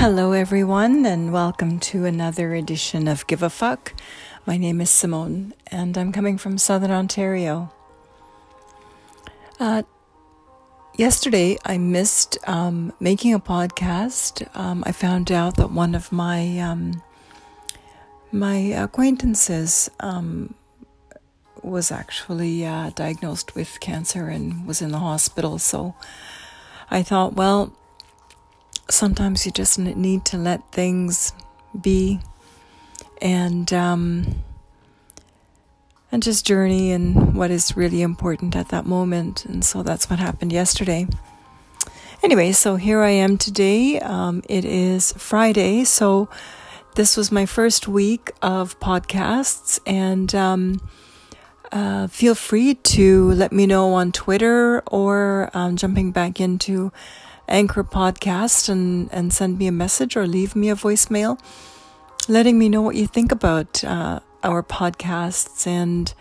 Hello, everyone, and welcome to another edition of Give a Fuck. My name is Simone, and I'm coming from Southern Ontario. Uh, yesterday, I missed um, making a podcast. Um, I found out that one of my um, my acquaintances um, was actually uh, diagnosed with cancer and was in the hospital. So I thought, well, sometimes you just need to let things be and um, and just journey in what is really important at that moment. And so that's what happened yesterday. Anyway, so here I am today. Um, it is Friday, so this was my first week of podcasts, and um, uh, feel free to let me know on Twitter or um, jumping back into Anchor Podcast and, and send me a message or leave me a voicemail letting me know what you think about uh, our podcasts and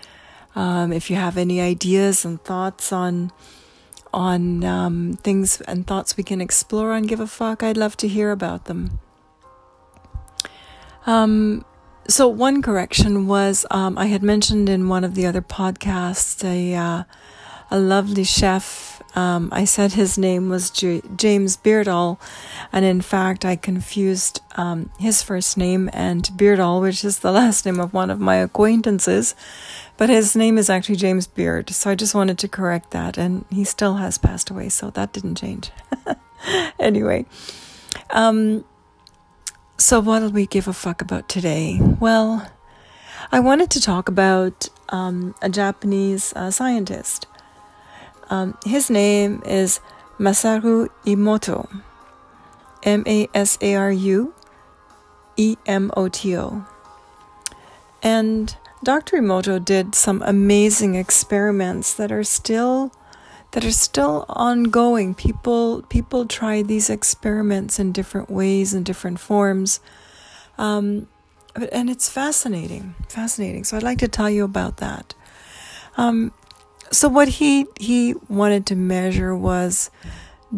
um, if you have any ideas and thoughts on on um, things and thoughts we can explore on Give a Fuck, I'd love to hear about them. Um, so one correction was um, I had mentioned in one of the other podcasts a uh, a lovely chef um, I said his name was J- James Beardall, and in fact, I confused um, his first name and Beardall, which is the last name of one of my acquaintances. But his name is actually James Beard, so I just wanted to correct that, and he still has passed away, so that didn't change. anyway, um, so what'll we give a fuck about today? Well, I wanted to talk about um, a Japanese uh, scientist um, his name is Masaru Emoto. M A S A R U E M O T O. And Dr. Emoto did some amazing experiments that are still that are still ongoing. People people try these experiments in different ways and different forms. Um, and it's fascinating, fascinating. So I'd like to tell you about that. Um, so what he he wanted to measure was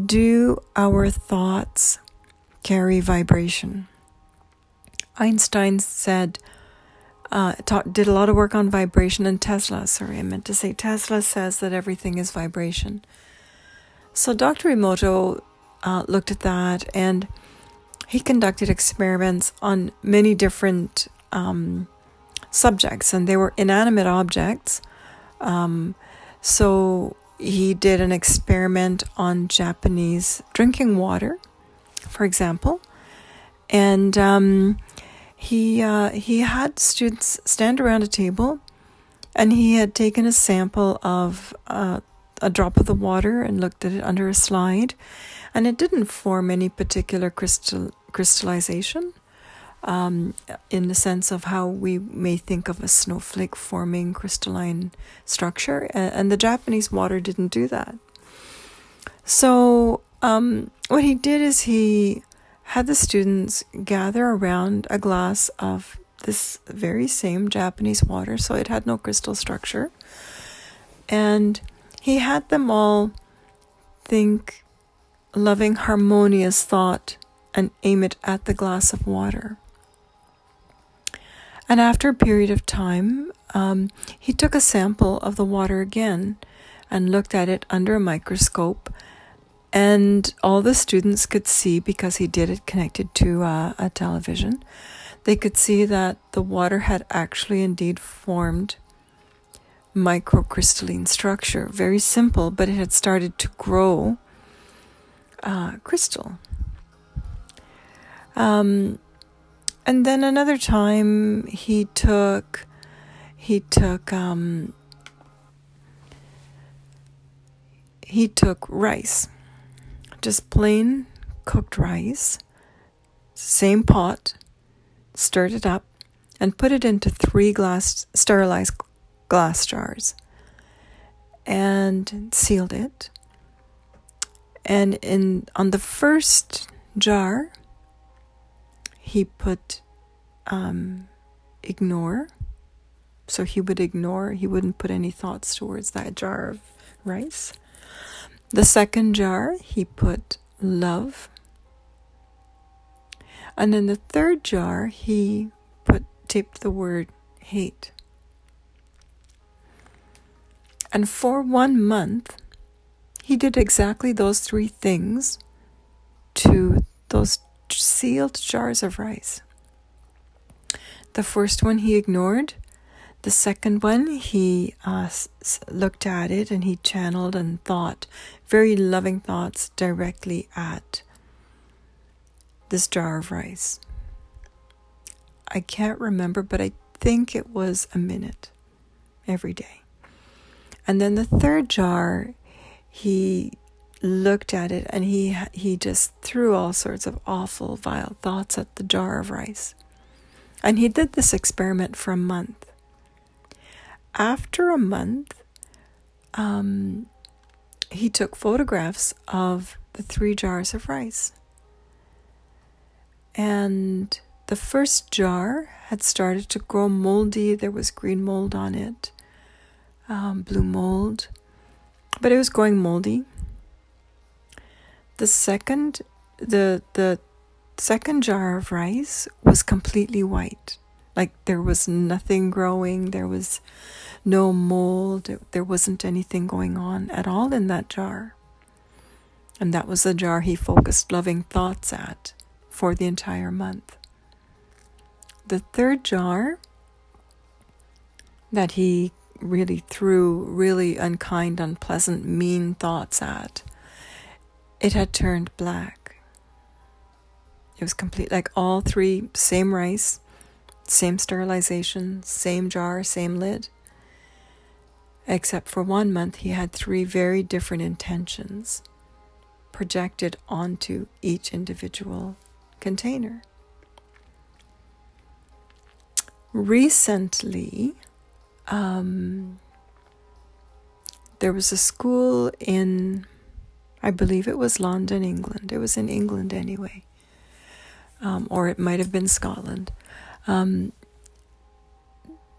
do our thoughts carry vibration? Einstein said uh, did a lot of work on vibration, and Tesla, sorry, I meant to say Tesla says that everything is vibration. So Dr. Emoto uh, looked at that and he conducted experiments on many different um, subjects, and they were inanimate objects. Um, so he did an experiment on Japanese drinking water, for example, and um, he uh, he had students stand around a table, and he had taken a sample of uh, a drop of the water and looked at it under a slide, and it didn't form any particular crystal crystallization um, in the sense of how we may think of a snowflake forming crystalline structure, and the Japanese water didn't do that. So, um, what he did is he had the students gather around a glass of this very same Japanese water, so it had no crystal structure, and he had them all think loving, harmonious thought and aim it at the glass of water. And after a period of time, um, he took a sample of the water again and looked at it under a microscope. And all the students could see, because he did it connected to uh, a television, they could see that the water had actually indeed formed microcrystalline structure. Very simple, but it had started to grow uh, crystal. Um, and then another time he took he took um, he took rice. Just plain cooked rice same pot stirred it up and put it into three glass sterilized glass jars and sealed it. And in on the first jar he put um, ignore. So he would ignore, he wouldn't put any thoughts towards that jar of rice. The second jar, he put love. And in the third jar, he put taped the word hate. And for one month, he did exactly those three things to those sealed jars of rice. The first one he ignored. The second one, he uh, looked at it and he channeled and thought very loving thoughts directly at this jar of rice. I can't remember, but I think it was a minute every day. And then the third jar, he looked at it and he he just threw all sorts of awful vile thoughts at the jar of rice. And he did this experiment for a month. After a month, um, he took photographs of the three jars of rice. And the first jar had started to grow moldy. There was green mold on it, um, blue mold, but it was going moldy. The second, the the second jar of rice was completely white. Like there was nothing growing, there was no mold, there wasn't anything going on at all in that jar. And that was the jar he focused loving thoughts at for the entire month. The third jar that he really threw really unkind, unpleasant, mean thoughts at it had turned black. It was complete, like all three, same rice, same sterilization, same jar, same lid. Except for one month, he had three very different intentions projected onto each individual container. Recently, um, there was a school in I believe it was London, England. It was in England anyway. Um, or it might have been Scotland. Um,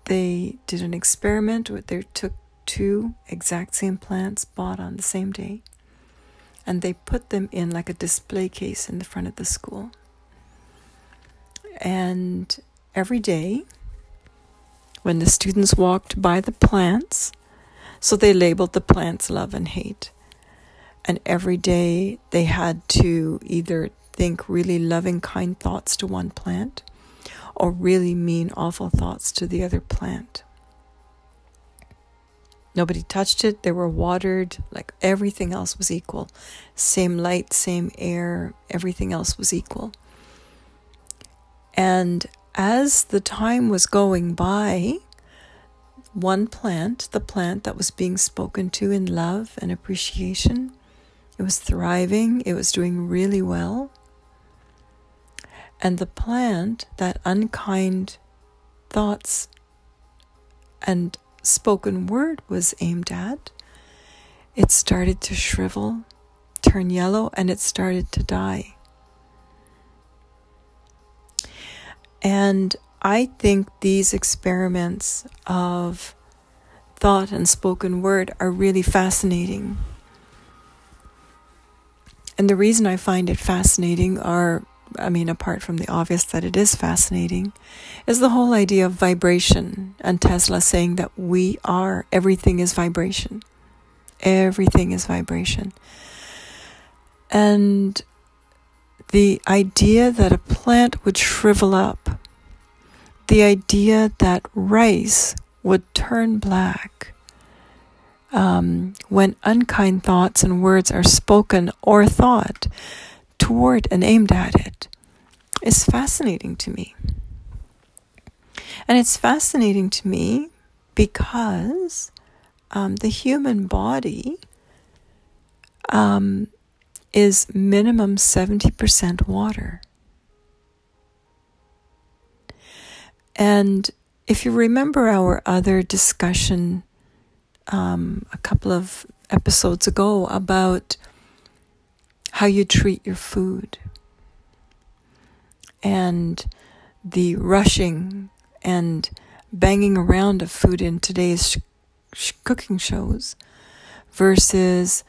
they did an experiment where they took two exact same plants bought on the same day and they put them in like a display case in the front of the school. And every day, when the students walked by the plants, so they labeled the plants love and hate. And every day they had to either think really loving, kind thoughts to one plant or really mean, awful thoughts to the other plant. Nobody touched it. They were watered. Like everything else was equal. Same light, same air. Everything else was equal. And as the time was going by, one plant, the plant that was being spoken to in love and appreciation, it was thriving, it was doing really well. And the plant that unkind thoughts and spoken word was aimed at, it started to shrivel, turn yellow, and it started to die. And I think these experiments of thought and spoken word are really fascinating and the reason I find it fascinating are, I mean, apart from the obvious that it is fascinating, is the whole idea of vibration and Tesla saying that we are, everything is vibration. Everything is vibration. And the idea that a plant would shrivel up, the idea that rice would turn black, um, when unkind thoughts and words are spoken or thought toward and aimed at it is fascinating to me. And it's fascinating to me because um, the human body um, is minimum 70% water. And if you remember our other discussion um, a couple of episodes ago about how you treat your food and the rushing and banging around of food in today's sh- cooking shows versus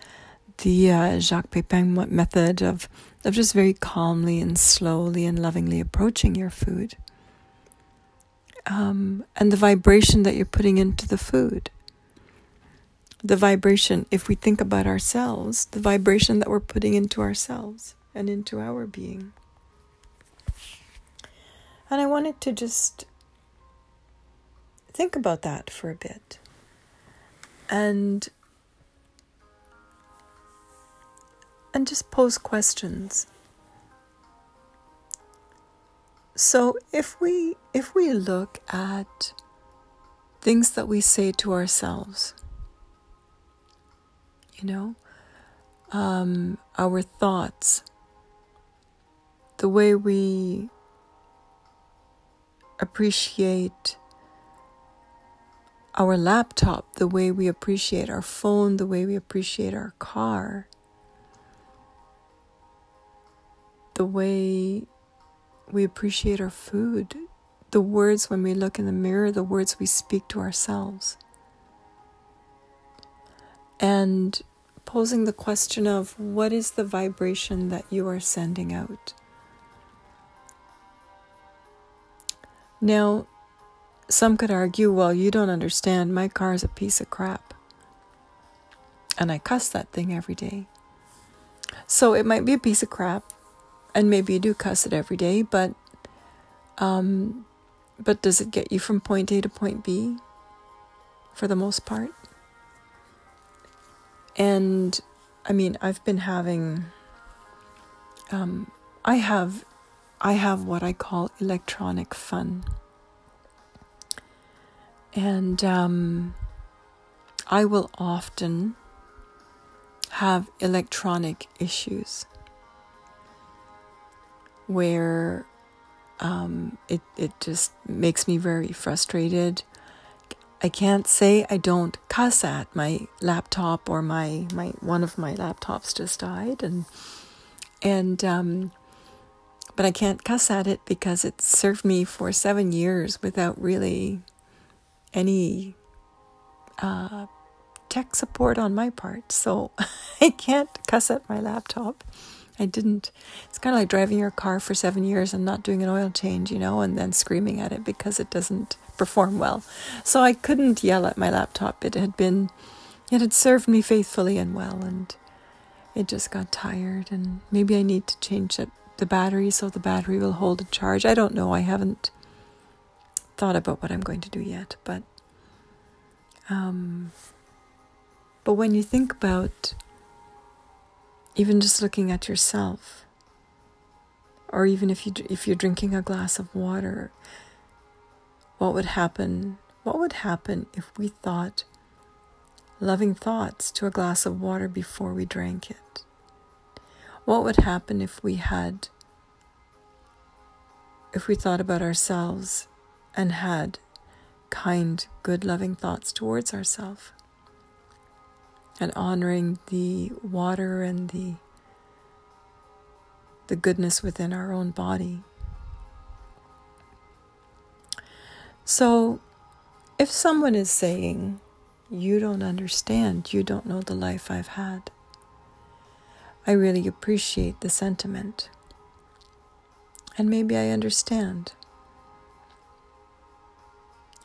the uh, Jacques Pepin method of of just very calmly and slowly and lovingly approaching your food. Um, and the vibration that you're putting into the food. The vibration, if we think about ourselves, the vibration that we're putting into ourselves and into our being. And I wanted to just think about that for a bit. And and just pose questions. So if we if we look at things that we say to ourselves, you know, um, our thoughts, the way we appreciate our laptop, the way we appreciate our phone, the way we appreciate our car, the way we appreciate our food, the words when we look in the mirror, the words we speak to ourselves. And posing the question of what is the vibration that you are sending out? Now, some could argue, well, you don't understand, my car is a piece of crap. And I cuss that thing every day. So it might be a piece of crap, and maybe you do cuss it every day, but um, but does it get you from point A to point B for the most part? And I mean, I've been having um, I have I have what I call electronic fun. And um, I will often have electronic issues where um, it it just makes me very frustrated. I can't say I don't cuss at my laptop or my my one of my laptops just died and and um, but I can't cuss at it because it served me for seven years without really any uh, tech support on my part. So I can't cuss at my laptop. I didn't. It's kind of like driving your car for seven years and not doing an oil change, you know, and then screaming at it because it doesn't perform well. So I couldn't yell at my laptop. It had been, it had served me faithfully and well, and it just got tired. And maybe I need to change it, the battery so the battery will hold a charge. I don't know. I haven't thought about what I'm going to do yet, but um, but when you think about even just looking at yourself, or even if you if you're drinking a glass of water, what would happen? What would happen if we thought loving thoughts to a glass of water before we drank it? What would happen if we had if we thought about ourselves and had kind, good, loving thoughts towards ourselves? And honoring the water and the the goodness within our own body. So, if someone is saying, You don't understand, you don't know the life I've had, I really appreciate the sentiment. And maybe I understand.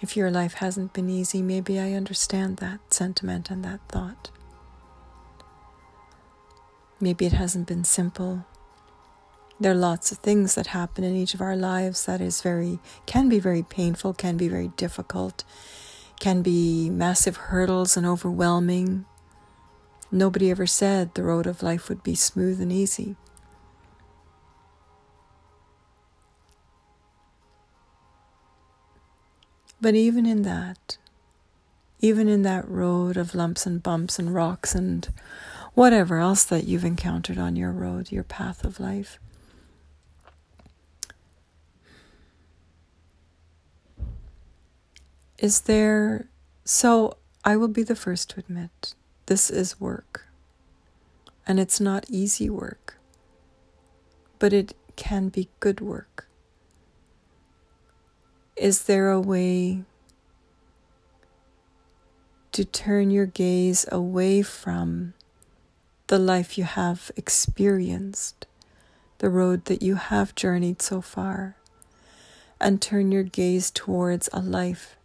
If your life hasn't been easy, maybe I understand that sentiment and that thought. Maybe it hasn't been simple. There are lots of things that happen in each of our lives that is very can be very painful, can be very difficult, can be massive hurdles and overwhelming. Nobody ever said the road of life would be smooth and easy. But even in that, even in that road of lumps and bumps and rocks and whatever else that you've encountered on your road, your path of life. Is there, so I will be the first to admit, this is work. And it's not easy work, but it can be good work. Is there a way to turn your gaze away from the life you have experienced, the road that you have journeyed so far, and turn your gaze towards a life.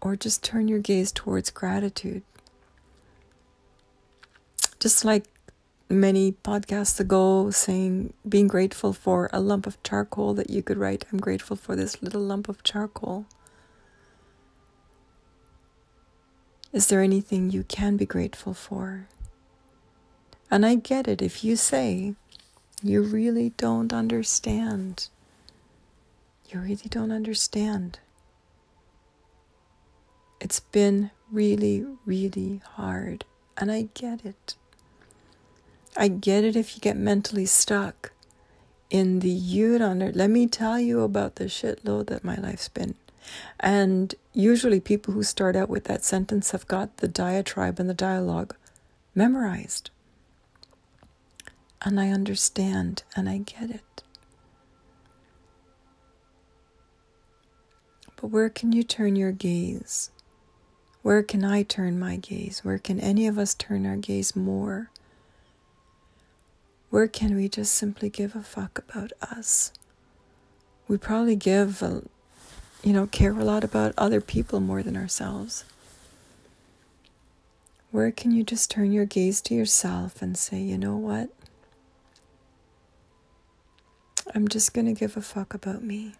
Or just turn your gaze towards gratitude. Just like many podcasts ago, saying, being grateful for a lump of charcoal that you could write, I'm grateful for this little lump of charcoal. Is there anything you can be grateful for? And I get it if you say you really don't understand. You really don't understand. It's been really, really hard, and I get it. I get it if you get mentally stuck in the you don't let me tell you about the shitload that my life's been. And usually people who start out with that sentence have got the diatribe and the dialogue memorized. And I understand and I get it. But where can you turn your gaze? Where can I turn my gaze? Where can any of us turn our gaze more? Where can we just simply give a fuck about us? We probably give, a, you know, care a lot about other people more than ourselves. Where can you just turn your gaze to yourself and say, you know what? I'm just going to give a fuck about me.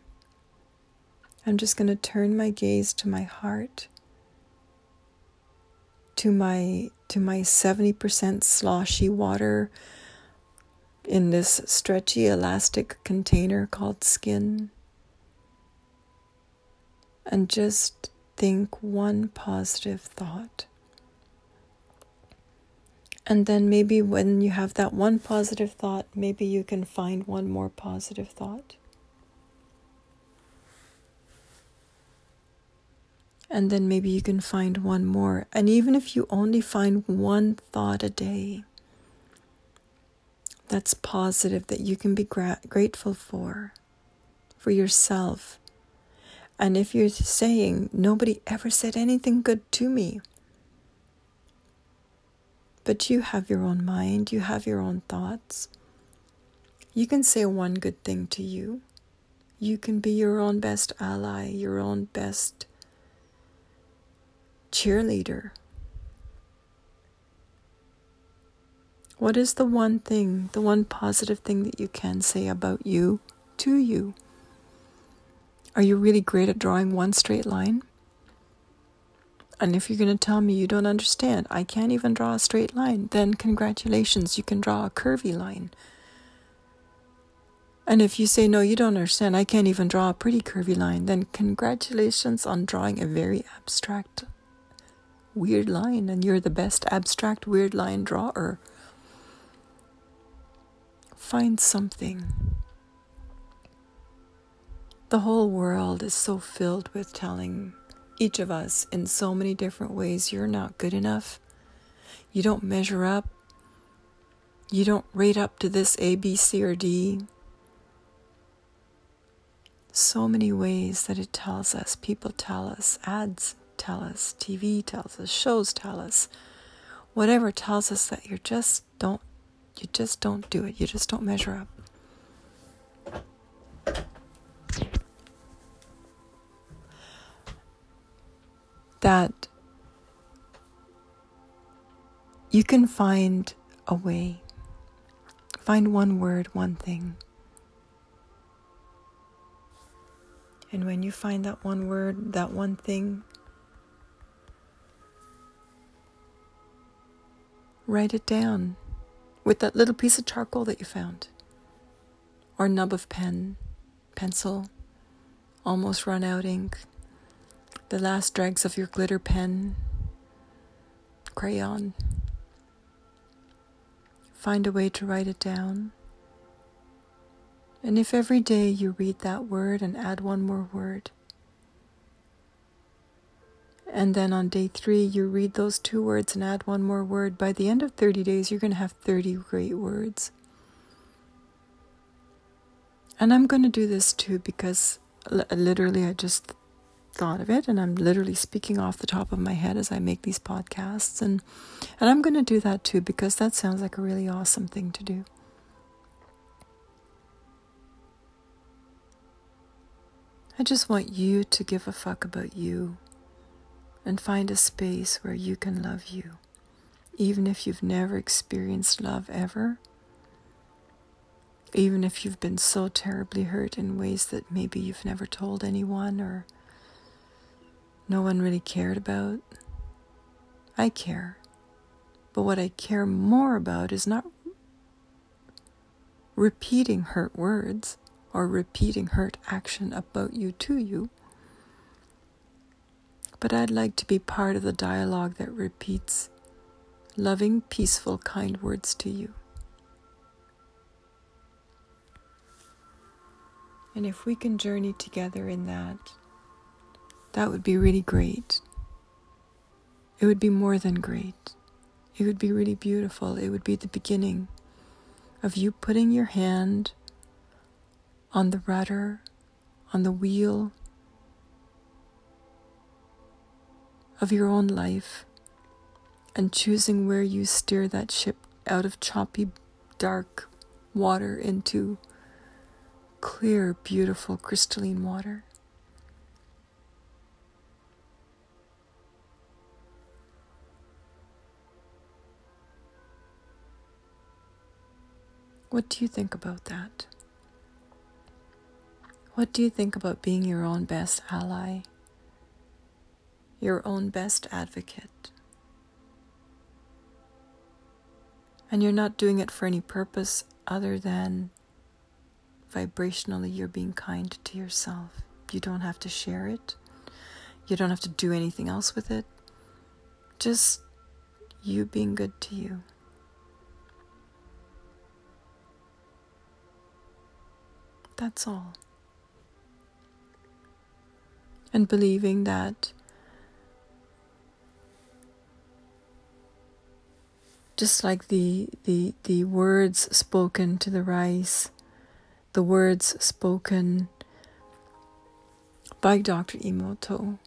I'm just going to turn my gaze to my heart, to my to my 70% sloshy water in this stretchy elastic container called skin. And just think one positive thought. And then maybe when you have that one positive thought, maybe you can find one more positive thought. And then maybe you can find one more. And even if you only find one thought a day, that's positive that you can be gra- grateful for, for yourself. And if you're saying, nobody ever said anything good to me, but you have your own mind, you have your own thoughts, you can say one good thing to you. You can be your own best ally, your own best cheerleader What is the one thing, the one positive thing that you can say about you to you? Are you really great at drawing one straight line? And if you're going to tell me you don't understand, I can't even draw a straight line, then congratulations, you can draw a curvy line. And if you say, no, you don't understand, I can't even draw a pretty curvy line, then congratulations on drawing a very abstract, weird line, and you're the best abstract, weird line drawer. Find something. The whole world is so filled with telling each of us in so many different ways you're not good enough. You don't measure up. You don't rate up to this A, B, C, or D. So many ways that it tells us. People tell us, ads tell us, TV tells us, shows tell us, whatever tells us that you just don't you just don't do it. You just don't measure up. That you can find a way. Find one word, one thing. And when you find that one word, that one thing, write it down with that little piece of charcoal that you found, or nub of pen, pencil, almost run out ink, the last dregs of your glitter pen, crayon. Find a way to write it down. And if every day you read that word and add one more word, and then on day three, you read those two words and add one more word. By the end of 30 days, you're going to have 30 great words. And I'm going to do this too because literally I just thought of it and I'm literally speaking off the top of my head as I make these podcasts and and I'm going to do that too because that sounds like a really awesome thing to do. I just want you to give a fuck about you and find a space where you can love you, even if you've never experienced love ever, even if you've been so terribly hurt in ways that maybe you've never told anyone or no one really cared about. I care. But what I care more about is not repeating hurt words or repeating hurt action about you to you. But I'd like to be part of the dialogue that repeats loving, peaceful, kind words to you. And if we can journey together in that, that would be really great. It would be more than great. It would be really beautiful. It would be the beginning of you putting your hand on the rudder, on the wheel of your own life, and choosing where you steer that ship out of choppy, dark water into clear, beautiful, crystalline water. What do you think about that? What do you think about being your own best ally? Your own best advocate? And you're not doing it for any purpose other than vibrationally you're being kind to yourself. You don't have to share it. You don't have to do anything else with it. Just you being good to you. That's all. and believing that just like the the the words spoken to the rice the words spoken by Dr. Emoto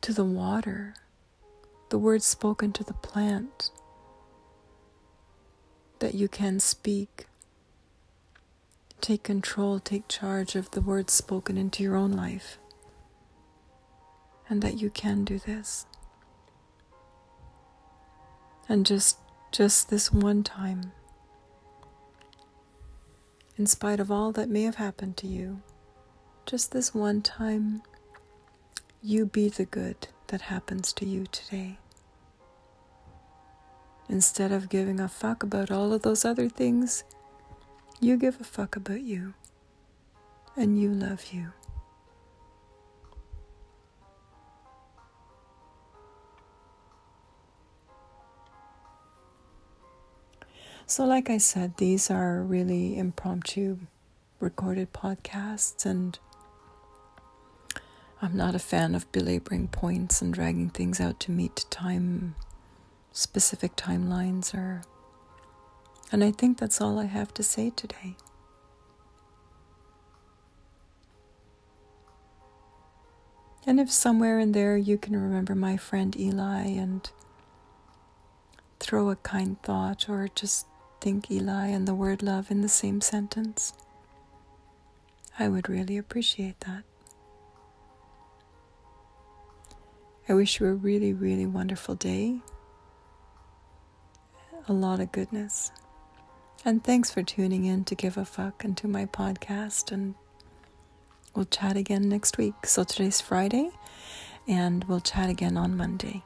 to the water the words spoken to the plant that you can speak Take control, take charge of the words spoken into your own life, and that you can do this. And just just this one time, in spite of all that may have happened to you, just this one time, you be the good that happens to you today. Instead of giving a fuck about all of those other things, you give a fuck about you, and you love you. So, like I said, these are really impromptu recorded podcasts, and I'm not a fan of belaboring points and dragging things out to meet time specific timelines or and I think that's all I have to say today. And if somewhere in there you can remember my friend Eli and throw a kind thought or just think Eli and the word love in the same sentence, I would really appreciate that. I wish you a really, really wonderful day, a lot of goodness. And thanks for tuning in to Give a Fuck and to my podcast. And we'll chat again next week. So today's Friday, and we'll chat again on Monday.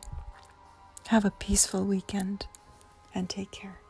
Have a peaceful weekend and take care.